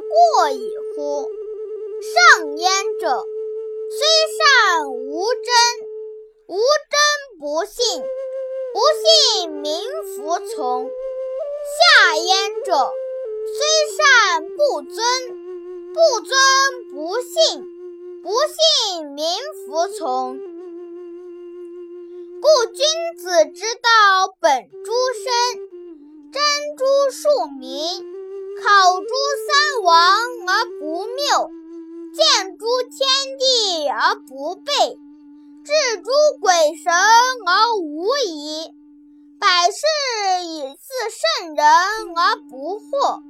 过矣乎！上焉者，虽善无争，无争不信，不信民服从；下焉者，虽善不尊，不尊不信，不信民服从。故君子之道本诸身，真诸庶民，考诸三王而不谬。见诸天地而不悖，至诸鬼神而无疑，百事以自圣人而不惑，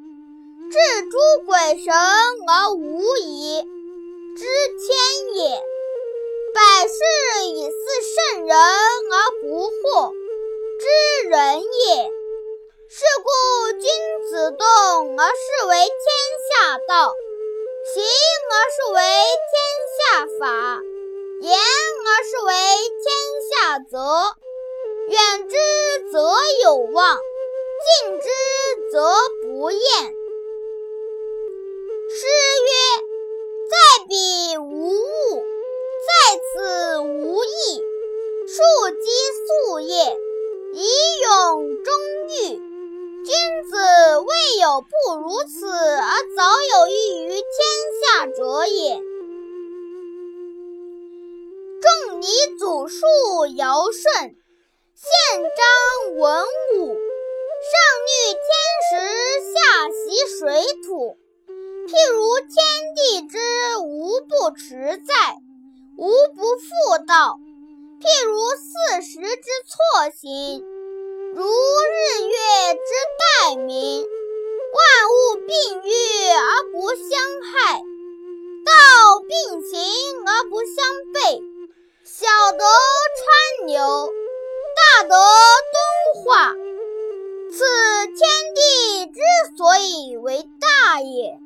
至诸鬼神而无疑，知天也；百事以自圣人而不惑，知人也。是故君道。行而是为天下法，言而是为天下则。远之则有望，近之则不厌。不如此而早有益于天下者也。仲尼祖述尧舜，宪章文武，上虑天时，下习水土。譬如天地之无不持在，无不复道；譬如四时之错行。如日月之待明，万物并育而不相害道并行而不相悖小德川流大德敦化此天地之所以为大也。